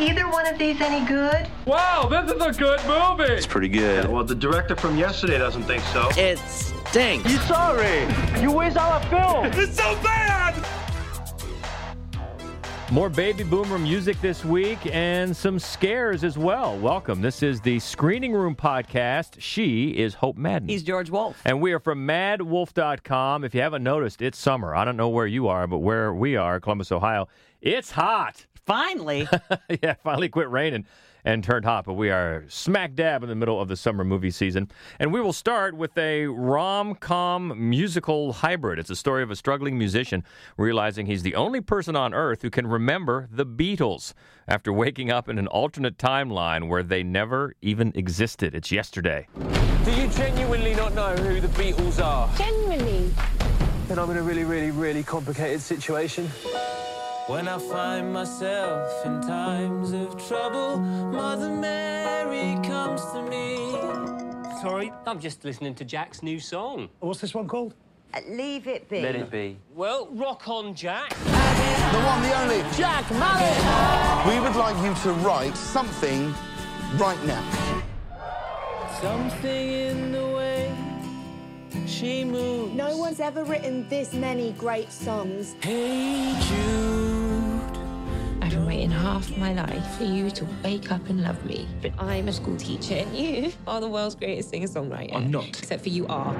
either one of these any good? Wow, this is a good movie. It's pretty good. Well, the director from yesterday doesn't think so. It stinks. You sorry? You waste all our film. It's so bad. More baby boomer music this week and some scares as well. Welcome. This is the Screening Room podcast. She is Hope Madden. He's George Wolf. And we are from maddwolf.com. If you haven't noticed, it's summer. I don't know where you are, but where we are, Columbus, Ohio, it's hot. Finally. yeah, finally quit raining and turned hot, but we are smack dab in the middle of the summer movie season. And we will start with a rom com musical hybrid. It's a story of a struggling musician realizing he's the only person on earth who can remember the Beatles after waking up in an alternate timeline where they never even existed. It's yesterday. Do you genuinely not know who the Beatles are? Genuinely. Then I'm in a really, really, really complicated situation. When I find myself in times of trouble, Mother Mary comes to me. Sorry, I'm just listening to Jack's new song. What's this one called? Uh, leave it be. Let it be. Well, rock on, Jack. The one, the only. Jack Malik. We would like you to write something right now. Something in the way she moves. No one's ever written this many great songs. Hey Jude. I've been waiting half my life for you to wake up and love me. But I'm a school teacher and you are the world's greatest singer-songwriter. I'm not. Except for you are.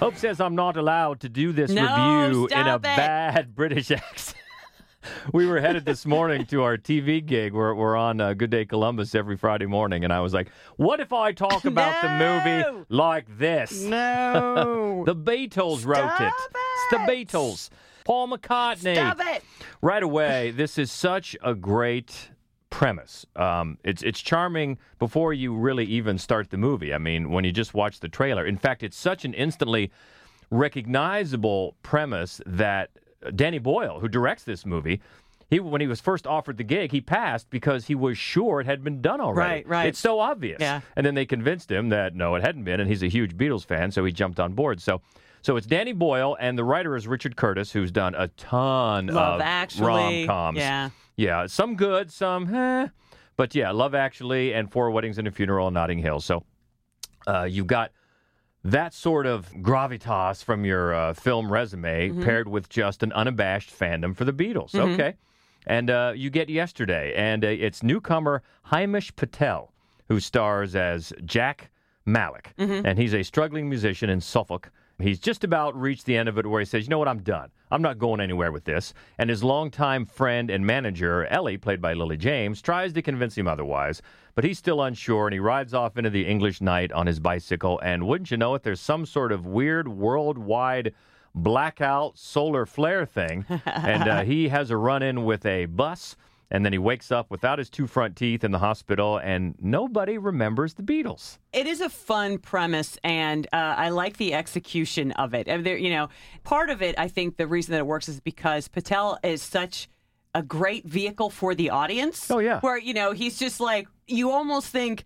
Hope says I'm not allowed to do this No, review in a it. bad British accent. we were headed this morning to our TV gig. We're, we're on uh, Good Day Columbus every Friday morning, and I was like, "What if I talk about the movie like this?" No. the Beatles wrote it. Stop It's the. Beatles. Paul McCartney. Stop it. Right away, this is such a great premise. Um, it's it's charming before you really even start the movie. I mean, when you just watch the trailer. In fact, it's such an instantly recognizable premise that Danny Boyle, who directs this movie, he when he was first offered the gig, he passed because he was sure it had been done already. Right, right. It's so obvious. Yeah. And then they convinced him that no, it hadn't been, and he's a huge Beatles fan, so he jumped on board. So. So it's Danny Boyle, and the writer is Richard Curtis, who's done a ton Love of Actually. rom-coms. Yeah. Yeah, some good, some eh. But yeah, Love Actually and Four Weddings and a Funeral in Notting Hill. So uh, you got that sort of gravitas from your uh, film resume paired with just an unabashed fandom for the Beatles. Okay. And uh, you get Yesterday, and uh, it's newcomer Himesh Patel, who stars as Jack Malik. And he's a struggling musician in Suffolk. He's just about reached the end of it where he says, you know what, I'm done. I'm not going anywhere with this. And his longtime friend and manager, Ellie, played by Lily James, tries to convince him otherwise. But he's still unsure and he rides off into the English night on his bicycle. And wouldn't you know it, there's some sort of weird worldwide blackout solar flare thing. and uh, he has a run in with a bus. And then he wakes up without his two front teeth in the hospital, and nobody remembers the Beatles. It is a fun premise, and uh, I like the execution of it. And there, you know, part of it, I think, the reason that it works is because Patel is such a great vehicle for the audience. Oh, yeah. where you know he's just like you almost think,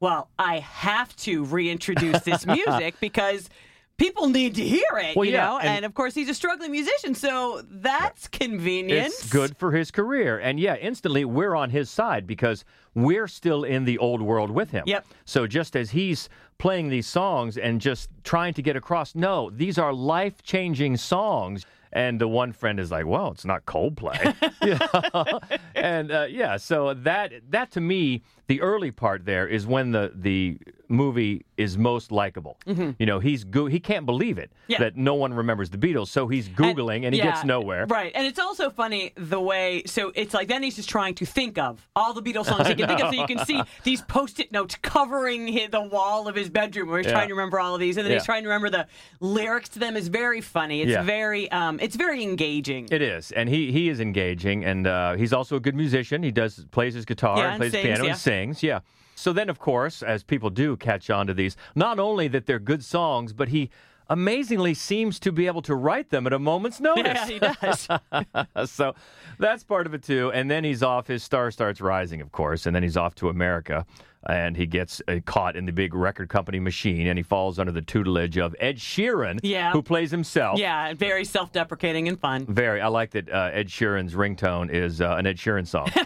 well, I have to reintroduce this music because. People need to hear it, Well, you yeah, know, and- and, of course he's a struggling musician, so that's convenient. It's good for his career. And yeah, instantly we're on his side because we're still in the old world with him. Yep. So just as he's playing these songs and just trying to get across, no, these are life changing songs. And the one friend is like, well, it's not Coldplay. Yeah. and uh, yeah, so that that to me, the early part there is when the the movie is most likable. You know, he's go- he can't believe it Mm-hmm. Yeah. that no one remembers the Beatles, so he's googling and, he yeah, gets nowhere. Right. And it's also funny the way, so it's like then he's just trying to think of all the Beatles songs he can think of. So you can see these post it notes covering hi- the wall of his bedroom where he's Yeah. trying to remember all of these. And then he's trying to remember the lyrics to them. is very funny. It's very, um, it's very engaging. It is, and he he is engaging, and uh, he's also a good musician. He does plays his guitar, and and plays sings, piano, and sings. Yeah. So then, of course, as people do catch on to these, not only that they're good songs, but he amazingly seems to be able to write them at a moment's notice. Yeah, he does. so that's part of it too. And then he's off. His star starts rising, of course, and then he's off to America, and he gets uh, caught in the big record company machine, and he falls under the tutelage of Ed Sheeran, Yeah. who plays himself. Yeah, very self-deprecating and fun. Very. I like that uh, Ed Sheeran's ringtone is uh, an Ed Sheeran song.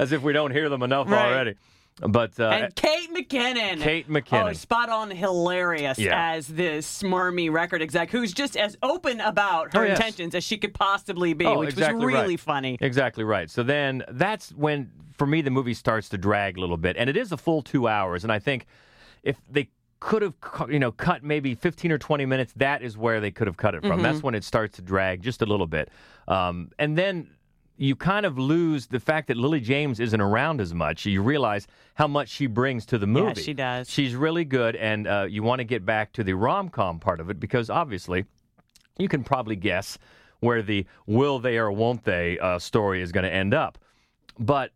As if we don't hear them enough Right. already. But uh, and Kate McKinnon. Kate McKinnon. Oh, spot on hilarious Yeah. as this smarmy record exec who's just as open about her Oh, yes. intentions as she could possibly be, Oh, which exactly was really right. funny. Exactly right. So then that's when, for me, the movie starts to drag a little bit, and it is a full two hours. And I think if they could have, you know, cut maybe 15 or 20 minutes, that is where they could have cut it from. Mhm. That's when it starts to drag just a little bit. Um, and then you kind of lose the fact that Lily James isn't around as much. You realize how much she brings to the Yeah, movie. she does. She's really good, and uh, you want to get back to the rom com part of it because obviously you can probably guess where the will they or won't they uh, story is going to end up. But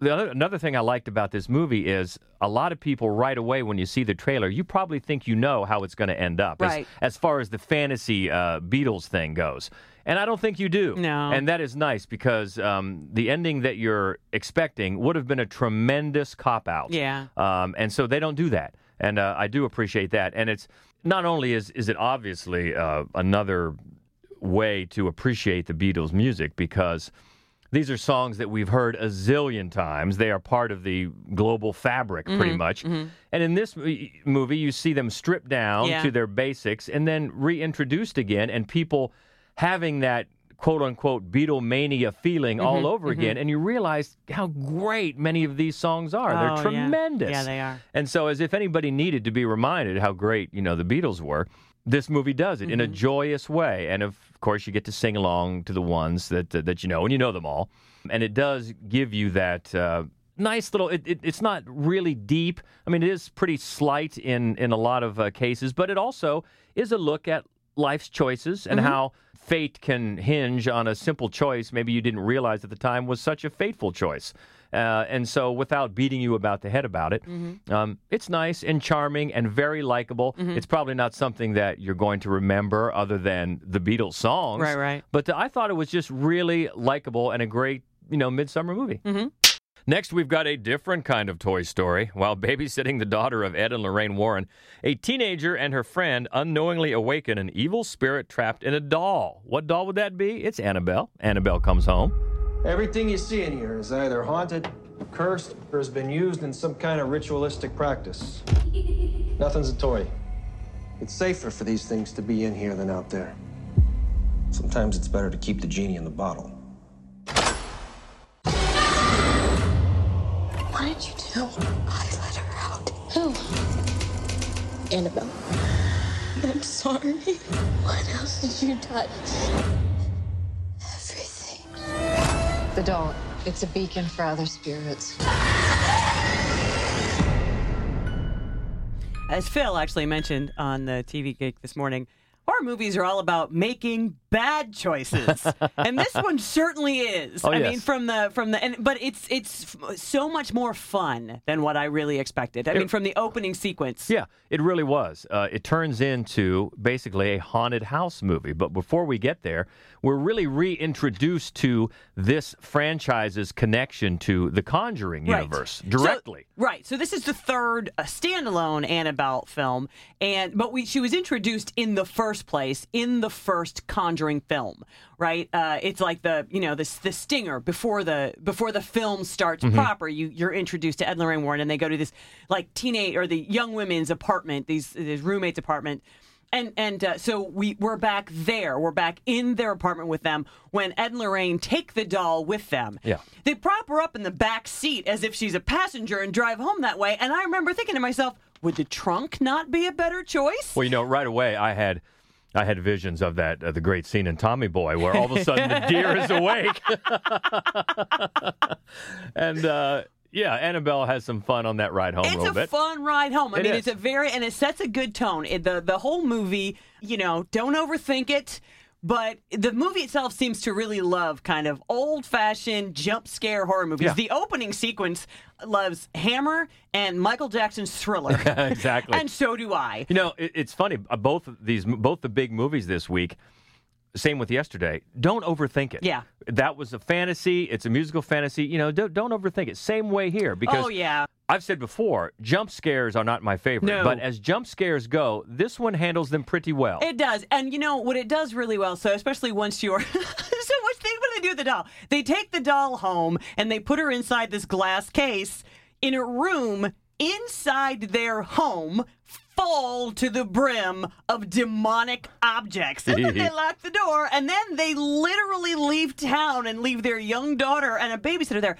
the other, another thing I liked about this movie is a lot of people right away when you see the trailer, you probably think you know how it's going to end up as- as, far as the fantasy uh, Beatles thing goes. And I don't think you do. No. And that is nice because um, the ending that you're expecting would have been a tremendous cop out. Yeah. Um, and so they don't do that, and uh, I do appreciate that. And it's not only is is it obviously uh, another way to appreciate the Beatles' music because these are songs that we've heard a zillion times. They are part of the global fabric, pretty Mhm, much. mhm. And in this movie, you see them stripped down Yeah. to their basics and then reintroduced again, and people having that quote unquote Beatlemania feeling all Mhm, over mhm. again. And you realize how great many of these songs are. Oh, They're tremendous. Yeah, they are. And so, as if anybody needed to be reminded how great, you know, the Beatles were, this movie does it in a Mhm. joyous way. And of course, you get to sing along to the ones that that you know, and you know them all. And it does give you that uh, nice little. It, it, it's not really deep. I mean, it is pretty slight in in a lot of uh, cases, but it also is a look at life's choices and Mhm. how fate can hinge on a simple choice maybe you didn't realize at the time was such a fateful choice. Uh, and so, without beating you about the head about it, Mhm. um, it's nice and charming and very likable. Mhm. It's probably not something that you're going to remember other than the Beatles songs. Right, right. But I thought it was just really likable and a great, you know, midsummer movie. Next, we've got a different kind of Toy Story. While babysitting the daughter of Ed and Lorraine Warren, a teenager and her friend unknowingly awaken an evil spirit trapped in a doll. What doll would that be? It's Annabelle. Annabelle comes home. Everything you see in here is either haunted, cursed, or has been used in some kind of ritualistic practice. Nothing's a toy. It's safer for these things to be in here than out there. Sometimes it's better to keep the genie in the bottle. What did you do? I let her out. Who? Annabelle. I'm sorry. What else did you touch? Everything. The doll. It's a beacon for other spirits. As Phil actually mentioned on the TV gig this morning, horror movies are all about making bad choices, and this one certainly is. Oh, I yes. mean, from the from the and but it's it's so much more fun than what I really expected. I mean, from the opening sequence. Yeah, it really was. Uh, it turns into basically a haunted house movie. But before we get there, we're really reintroduced to this franchise's connection to the Conjuring Right. universe So- directly. right. So this is the third uh, standalone Annabelle film, and but we she was introduced in the first place in the first Conjuring film. Right. Uh, it's like the you know the the stinger before the before the film starts Mhm. proper. You you're introduced to Ed and Lorraine Warren, and they go to this like teenage or the young women's apartment, these this roommate's apartment. And and uh, so we we're back there. We're back in their apartment with them when Ed and Lorraine take the doll with them. Yeah. They prop her up in the back seat as if she's a passenger and drive home that way. And I remember thinking to myself, would the trunk not be a better choice? Well, you know, right away I had. I had visions of that, uh, the great scene in Tommy Boy, where all of a sudden the deer is awake, and uh, yeah, Annabelle has some fun on that ride home a It's little a bit. fun ride home. I It mean, is. it's a very and it sets a good tone. It, the the whole movie, you know, don't overthink it. But the movie itself seems to really love kind of old fashioned jump scare horror movies. Yeah. The opening sequence loves Hammer and Michael Jackson's Thriller. exactly. And so do I. You know, it, it's funny. uh, Both these, both the big movies this week. Same with yesterday. Don't overthink it. Yeah. that was a fantasy. It's a musical fantasy. You know, don't, don't overthink it. Same way here because oh, yeah. I've said before, jump scares are not my favorite. No. But as jump scares go, this one handles them pretty well. It does. And you know what it does really well, so especially once you're so much thing what do they do with the doll? They take the doll home and they put her inside this glass case in a room inside their home full to the brim of demonic objects. And then they lock the door and then they literally leave town and leave their young daughter and a babysitter there.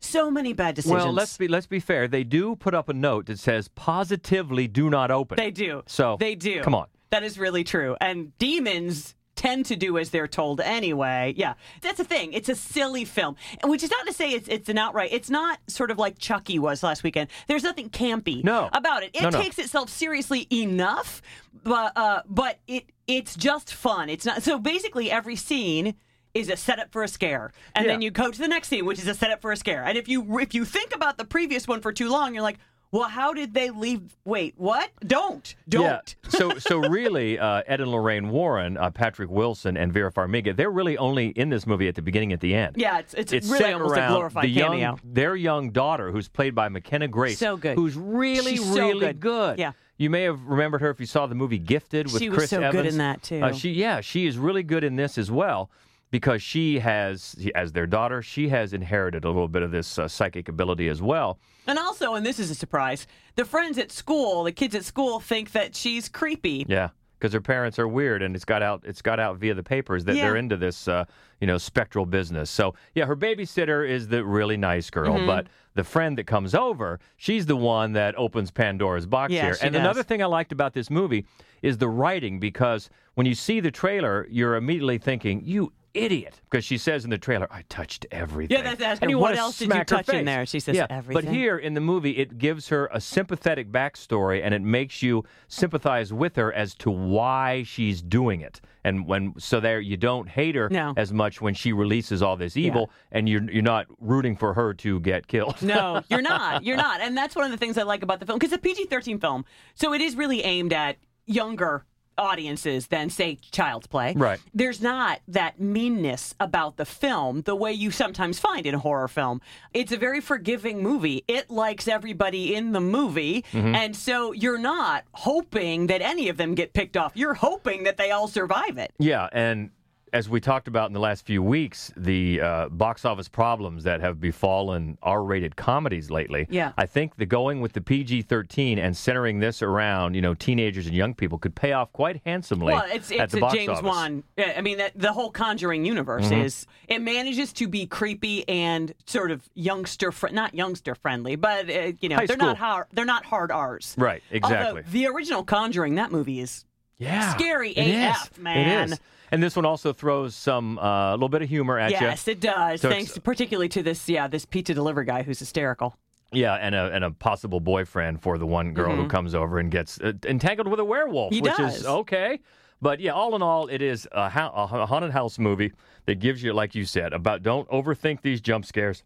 So many bad decisions. well, let's be let's be fair. They do put up a note that says positively do not open. They do. So they do. Come on. That is really true. And demons tend to do as they're told anyway. Yeah, that's the thing. It's a silly film, which is not to say it's it's an outright. It's not sort of like Chucky was last weekend. There's nothing campy No. about it. It No, no. takes itself seriously enough, but uh, but it it's just fun. It's not so basically every scene. Is a setup for a scare, and then you go to the next scene, which is a setup for a scare. And if you if you think about the previous one for too long, you're like, well, how did they leave? Wait, what? Don't, don't. Yeah. So so really, uh, Ed and Lorraine Warren, uh, Patrick Wilson, and Vera Farmiga, they're really only in this movie at the beginning, at the end. Yeah, it's it's, It's really almost a glorified the young, cameo. Their young daughter, who's played by McKenna Grace, So good. who's really, She's so really good. Yeah. You may have remembered her if you saw the movie Gifted with She was Chris so good in that, too. Uh, she, yeah, she is really good in this as well because she has, as their daughter, she has inherited a little bit of this uh, psychic ability as well. And also, and this is a surprise, the friends at school, the kids at school, think that she's creepy. Yeah, because her parents are weird, and it's got out. It's got out via the papers that Yeah. they're into this, uh, you know, spectral business. So yeah, her babysitter is the really nice girl, Mhm. but the friend that comes over, she's the one that opens Pandora's box Yeah, here. and does. another thing I liked about this movie is the writing, because when you see the trailer, you're immediately thinking, "You." Idiot, because she says in the trailer, "I touched everything." Yeah, that's asking And what else did you touch in there? She says, yeah, "Everything." But here in the movie, it gives her a sympathetic backstory, and it makes you sympathize with her as to why she's doing it. And when so there, you don't hate her No. as much when she releases all this evil, and you're you're not rooting for her to get killed. No, you're not. You're not. And that's one of the things I like about the film because it's a PG 13 film. So it is really aimed at younger audiences than, say, Child's Play. Right. There's not that meanness about the film the way you sometimes find in a horror film. It's a very forgiving movie. It likes everybody in the movie. Mhm. And so you're not hoping that any of them get picked off. You're hoping that they all survive it. Yeah, and as we talked about in the last few weeks, the uh, box office problems that have befallen R-rated comedies lately. Yeah. I think the going with the PG-13 and centering this around, you know, teenagers and young people could pay off quite handsomely. Well, it's at it's a James office. Wan. I mean, that, the whole Conjuring universe Mhm. is it manages to be creepy and sort of youngster, fr- not youngster friendly, but uh, you know, High they're not hard. They're not hard R's. Right, exactly. Although the original Conjuring, that movie is Yeah, scary AF, is. man. It is. And this one also throws some a little bit of humor at you. Yes, it does. So Thanks, particularly to this, yeah, this pizza delivery guy who's hysterical. Yeah, and a and a possible boyfriend for the one girl who Mhm. comes over and gets uh, entangled with a werewolf, He which does. is okay. But yeah, all in all, it is a, ha- a haunted house movie that gives you, like you said, about don't overthink these jump scares.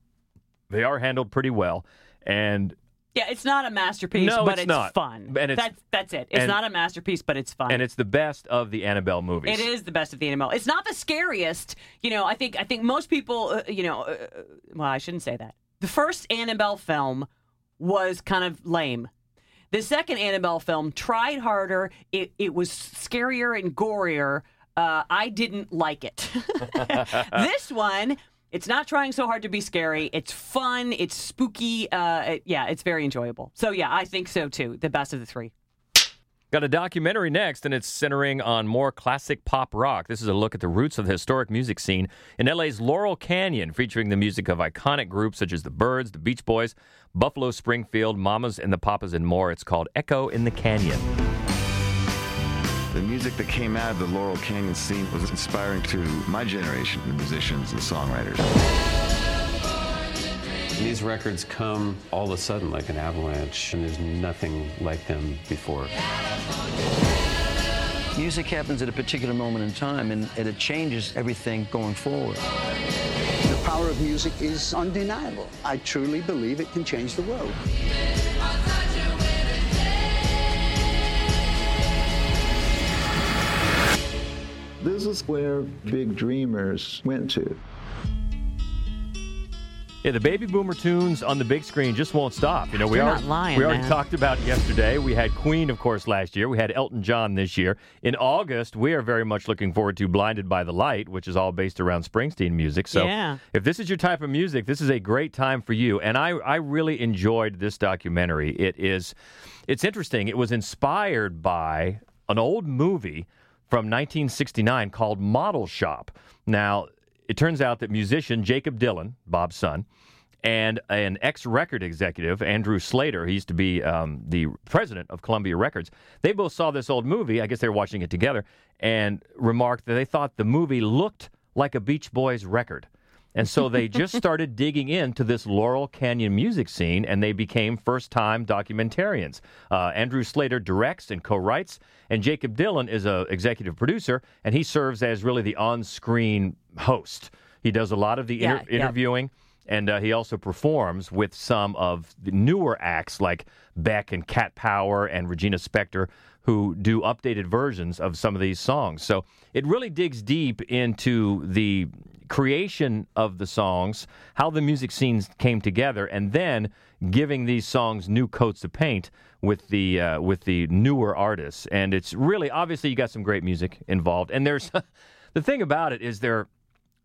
They are handled pretty well, and Yeah, it's not a masterpiece, No, but it's it's, fun. And it's- that's that's it. It's and- not a masterpiece, but it's fun. and it's the best of the Annabelle movies. It is the best of the Annabelle. It's not the scariest. You know, I think I think most people, uh, you know, uh, well, I shouldn't say that. The first Annabelle film was kind of lame. The second Annabelle film tried harder. It it was scarier and gorier. Uh, I didn't like it. this one, it's not trying so hard to be scary. It's fun. It's spooky. Uh, it- yeah, it's very enjoyable. So yeah, I think so too. The best of the three. Got a documentary next, and it's centering on more classic pop rock. This is a look at the roots of the historic music scene in LA's Laurel Canyon, featuring the music of iconic groups such as the Byrds, the Beach Boys, Buffalo Springfield, Mamas and the Papas, and more. It's called Echo in the Canyon. The music that came out of the Laurel Canyon scene was inspiring to my generation of musicians and songwriters. These records come all of a sudden like an avalanche, and there's nothing like them before. Music happens at a particular moment in time, and, and it changes everything going forward. The power of music is undeniable. I truly believe it can change the world. This where big dreamers went to. Yeah, the baby boomer tunes on the big screen just won't stop. You know, we You're already, lying, we already man. talked about it yesterday. We had Queen, of course, last year. We had Elton John this year. In August, we are very much looking forward to Blinded by the Light, which is all based around Springsteen music. So Yeah. if this is your type of music, this is a great time for you. And I, I really enjoyed this documentary. It is, it's interesting. It was inspired by an old movie from 1969 called Model Shop. Now, it turns out that musician Jakob Dylan, Bob's son, and an ex record executive, Andrew Slater, he used to be um, the president of Columbia Records, they both saw this old movie. I guess they were watching it together and remarked that they thought the movie looked like a Beach Boys record. And so they just started digging into this Laurel Canyon music scene and they became first time documentarians. Uh, Andrew Slater directs and co writes, and Jakob Dylan is a executive producer, and he serves as really the on screen host. He does a lot of the inter- Yeah, yeah. interviewing. And uh, he also performs with some of the newer acts like Beck and Cat Power and Regina Spektor, who do updated versions of some of these songs. So it really digs deep into the creation of the songs, how the music scenes came together, and then giving these songs new coats of paint with the uh, with the newer artists. And it's really obviously you got some great music involved. And there's the thing about it is there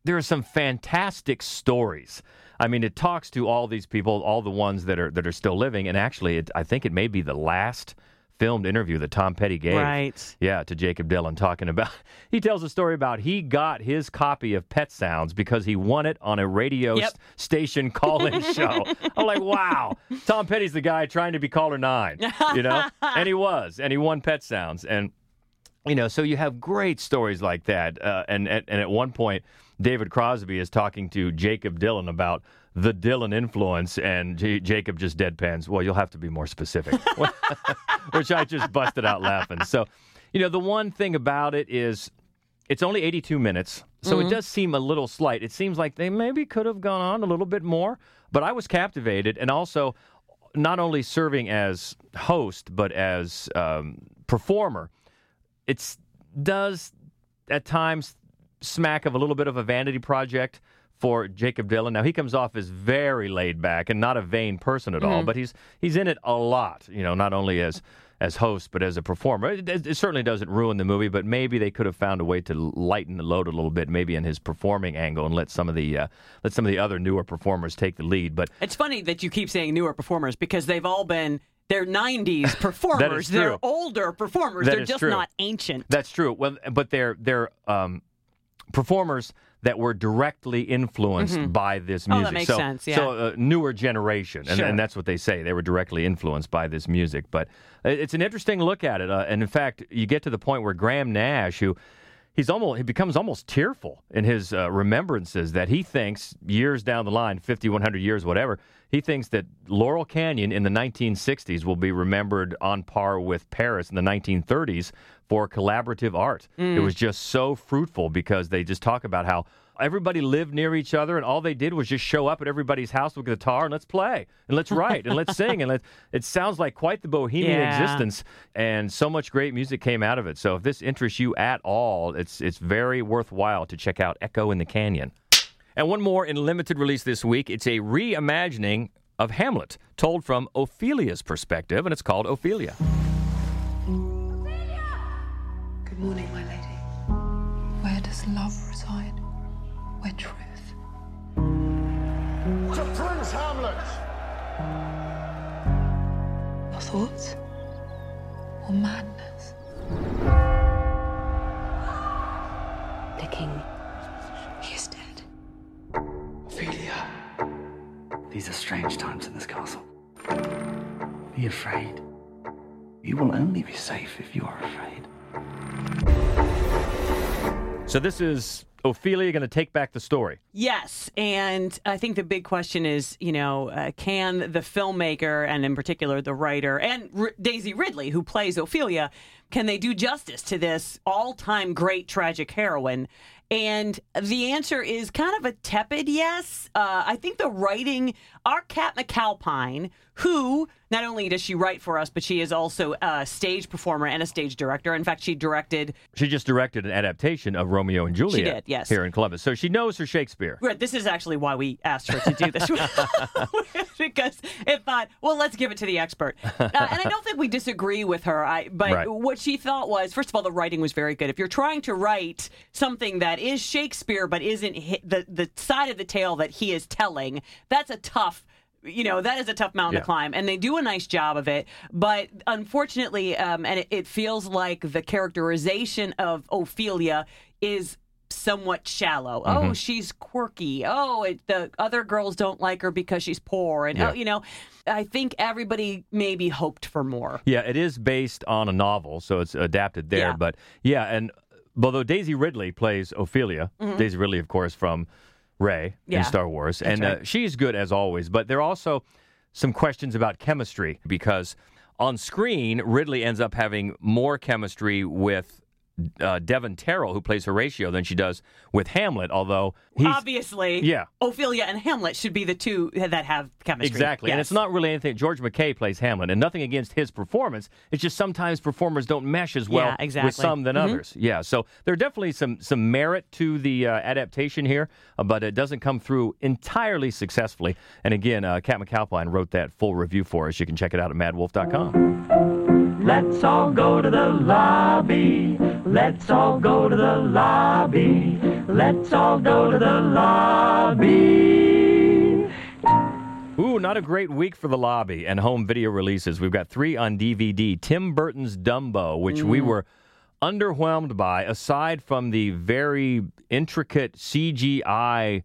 there are some fantastic stories. I mean, it talks to all these people, all the ones that are that are still living, and actually, it, I think it may be the last filmed interview that Tom Petty gave. Right. Yeah, to Jakob Dylan, talking about. He tells a story about he got his copy of Pet Sounds because he won it on a radio Yep. station call-in show. I'm like, wow, Tom Petty's the guy trying to be caller nine, you know, and he was, and he won Pet Sounds, and you know, so you have great stories like that. Uh, and, and and at one point, David Crosby is talking to Jacob Dylan about the Dylan influence, and J- Jakob just deadpans. Well, you'll have to be more specific, which I just busted out laughing. So, you know, the one thing about it is. It's only 82 minutes, so it Mhm. does seem a little slight. It seems like they maybe could have gone on a little bit more, but I was captivated, and also not only serving as host but as um, performer it does at times smack of a little bit of a vanity project for Jakob Dylan. Now he comes off as very laid back and not a vain person at all, Mhm. but he's he's in it a lot. You know, not only as as host but as a performer. It, it- certainly doesn't ruin the movie, but maybe they could have found a way to lighten the load a little bit, maybe in his performing angle, and let some of the uh, let some of the other newer performers take the lead. But It's funny that you keep saying newer performers because they've all been they're 90s performers. They're older performers. That they're just true. not ancient. That's true. Well, but they're they're um, performers that were directly influenced Mhm. by this music. Oh, that makes so, sense, yeah. So a newer generation, and, Sure. and that's what they say. They were directly influenced by this music. But it's an interesting look at it. Uh, and in fact, you get to the point where Graham Nash, who he's almost he becomes almost tearful in his uh, remembrances that he thinks years down the line 50 100 years whatever he thinks that laurel canyon in the 1960s will be remembered on par with paris in the 1930s for collaborative art Mm. it was just so fruitful because they just talk about how everybody lived near each other and all they did was just show up at everybody's house with a guitar and let's play and let's write and let's sing and let it sounds like quite the bohemian Yeah. existence and so much great music came out of it. So if this interests you at all, it's it's very worthwhile to check out Echo in the Canyon. And one more in limited release this week. It's a reimagining of Hamlet, told from Ophelia's perspective, and it's called Ophelia. Good morning, my lady. Where does love reside? Where truth? To Prince Hamlet! Your thoughts? Or madness? The king. He is dead. Ophelia. These are strange times in this castle. Be afraid. You will only be safe if you are afraid. So this is Ophelia going to take back the story? Yes, and I think the big question is, you know, uh, can the filmmaker and in particular the writer and R- Daisy Ridley, who plays Ophelia, can they do justice to this all-time great tragic heroine? And the answer is kind of a tepid yes. Uh, I think the writing, our Kat McAlpine, who not only does she write for us, but she is also a stage performer and a stage director. In fact, she directed She just directed an adaptation of Romeo and Juliet She did, yes. here in Columbus. So she knows her Shakespeare. Right, this is actually why we asked her to do this because it thought, well, let's give it to the expert. Uh, and I don't think we disagree with her. I, but Right. what she thought was, first of all, the writing was very good. If you're trying to write something that is Shakespeare but isn't hi- the the side of the tale that he is telling, that's a tough. You know that is a tough mountain Yeah. to climb, and they do a nice job of it. But unfortunately, um, and it, it feels like the characterization of Ophelia is somewhat shallow. Oh, Mhm. she's quirky. Oh, it, the other girls don't like her because she's poor. And, Yeah. oh, you know, I think everybody maybe hoped for more. Yeah, it is based on a novel, so it's adapted there. Yeah. But yeah, and although Daisy Ridley plays Ophelia, Mhm. Daisy Ridley, of course, from Rey Yeah, in Star Wars, that's and right. uh, she's good as always. But there are also some questions about chemistry because on screen, Ridley ends up having more chemistry with. Uh, Devon Terrell, who plays Horatio, than she does with Hamlet. Although he's Obviously, Yeah. Ophelia and Hamlet should be the two that have chemistry. Exactly. And it's not really anything. George MacKay plays Hamlet, and nothing against his performance. It's just sometimes performers don't mesh as well Yeah, exactly. with some than Mhm. others. Yeah. So there are definitely some some merit to the uh, adaptation here, uh, but it doesn't come through entirely successfully. And again, uh, Kat McAlpine wrote that full review for us. You can check it out at maddwolf.com. Let's all go to the lobby. Let's all go to the lobby. Let's all go to the lobby. Ooh, not a great week for the lobby and home video releases. We've got three on DVD. Tim Burton's Dumbo, which we Mm. were underwhelmed by, aside from the very intricate CGI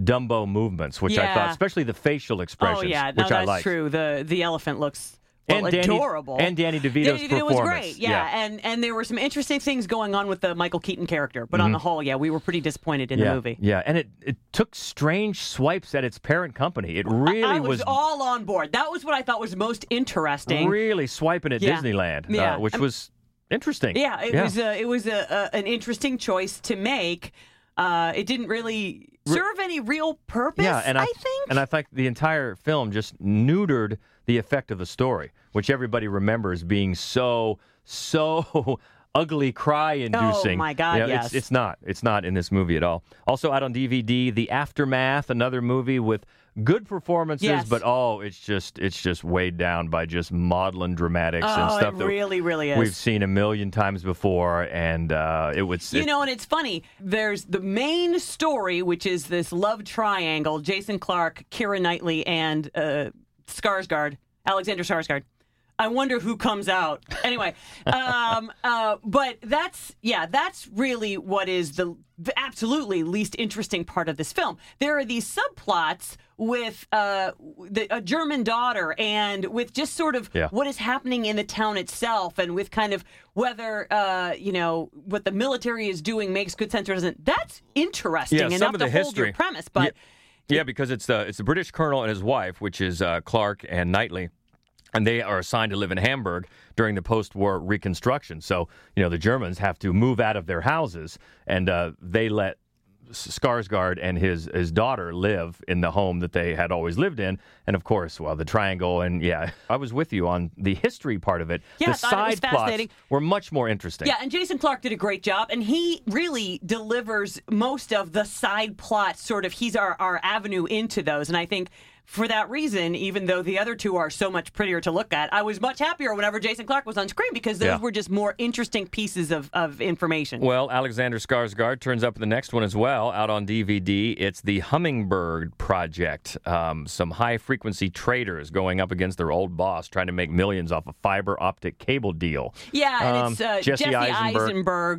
Dumbo movements, which I thought, especially the facial expressions, Oh yeah, no, which I that's liked. true. The the elephant looks well, And Danny- adorable. and Danny DeVito's It, it was great, yeah. Yeah. And and there were some interesting things going on with the Michael Keaton character, but on Mhm. the whole, yeah, we were pretty disappointed in yeah, the movie. Yeah, and it, it took strange swipes at its parent company. It really I was, all on board. That was what I thought was most interesting. really swiping at Yeah. Disneyland, Yeah. uh, which I'm- was interesting. Yeah, it was a, it was a, a, an interesting choice to make. Uh, it didn't really serve any real purpose. Yeah, and I, think. and I think the entire film just neutered the effect of the story, which everybody remembers being so so ugly, cry-inducing. Oh, my God, Yeah, yes. it's, it's not. It's not in this movie at all. Also out on DVD, The Aftermath, another movie with good performances, Yes. but oh, it's just it's just weighed down by just maudlin dramatics and Oh, it stuff that really, really is. we've seen a million times before, and uh, it would. You it- know, and it's funny. There's the main story, which is this love triangle: Jason Clarke, Keira Knightley, and uh, Skarsgård, Alexander Skarsgård. I wonder who comes out. Anyway, um, uh, but that's yeah, that's really what is the, the absolutely least interesting part of this film. There are these subplots with uh, the, a German daughter and with just sort of Yeah. what is happening in the town itself, and with kind of whether uh, you know what the military is doing makes good sense or doesn't. That's interesting Yeah, enough to hold history. your premise, but. Yeah, because it's the it's the British colonel and his wife, which is uh, Clarke and Knightley, and they are assigned to live in Hamburg during the post-war Reconstruction. So you know the Germans have to move out of their houses, and uh, they let Skarsgård and his his daughter live in the home that they had always lived in. And of course, well, the triangle and yeah, I was with you on the history part of it. Yeah, the I thought it was side plots fascinating. were much more interesting. Yeah, and Jason Clarke did a great job, and he really delivers most of the side plots. Sort of, he's our our avenue into those, and I think. For that reason, even though the other two are so much prettier to look at, I was much happier whenever Jason Clarke was on screen because those Yeah. were just more interesting pieces of, of information. Well, Alexander Skarsgård turns up in the next one as well, out on DVD. It's the Hummingbird Project. Um, some high frequency traders going up against their old boss, trying to make millions off a fiber optic cable deal. Yeah, and Um, it's uh, Jesse Jesse, Eisenberg.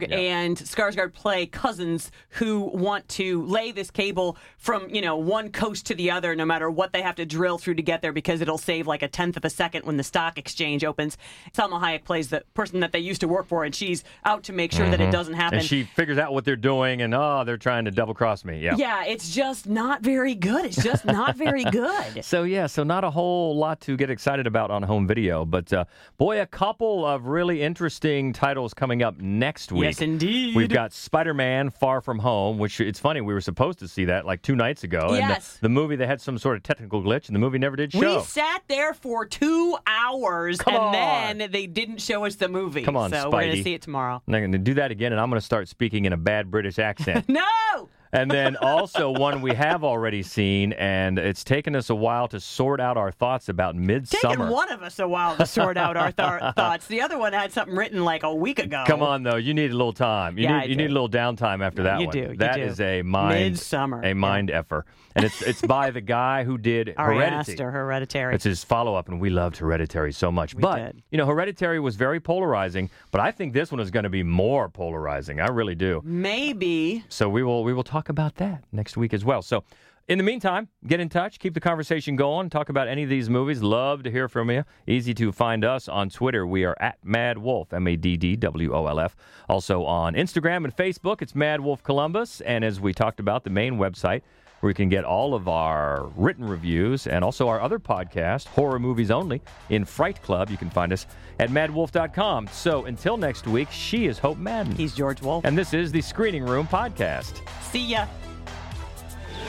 Eisenberg, and Skarsgård play cousins who want to lay this cable from you know one coast to the other, no matter what the they have to drill through to get there because it'll save like a tenth of a second when the stock exchange opens. Salma Hayek plays the person that they used to work for, and she's out to make sure that it Mhm. doesn't happen. And she figures out what they're doing, and oh, they're trying to double cross me. Yeah. yeah, it's just not very good. It's just not very good. So yeah, so not a whole lot to get excited about on home video, but uh, boy, a couple of really interesting titles coming up next week. Yes, indeed. We've got Spider-Man: Far From Home, which it's funny we were supposed to see that like two nights ago, and the, the movie they had some sort of technical glitch, and the movie never did show. We sat there for two hours, Come and on. then they didn't show us the movie. Come on, so we're gonna see it tomorrow. And I'm going to do that again, and I'm going to start speaking in a bad British accent. No. And then also one we have already seen, and it's taken us a while to sort out our thoughts about Midsommar. Taken one of us a while to sort out our th- thoughts. The other one had something written like a week ago. Come on, though, you need a little time. You Yeah, need you need a little downtime after that You one. do, you That do. is a mind Midsommar, a mind effer, and it's it's by the guy who did Ari Heredity. Aster, Hereditary. It's his follow up, and we loved Hereditary so much. but did. you know, Hereditary was very polarizing, but I think this one is going to be more polarizing. I really do. Maybe. So we will we will talk about that next week as well. So in the meantime, get in touch, keep the conversation going, talk about any of these movies. Love to hear from you. Easy to find us on Twitter. We are at Mad Wolf, M A D D W O L F. Also on Instagram and Facebook, it's Mad Wolf Columbus. And as we talked about, the main website where you can get all of our written reviews and also our other podcast, Horror Movies Only, in Fright Club. You can find us at maddwolf.com. So until next week, she is Hope Madden. He's George Wolf. And this is the Screening Room Podcast. See ya.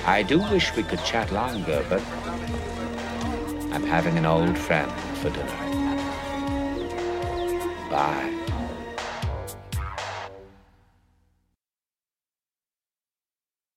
I do wish we could chat longer, but I'm having an old friend for dinner. Bye.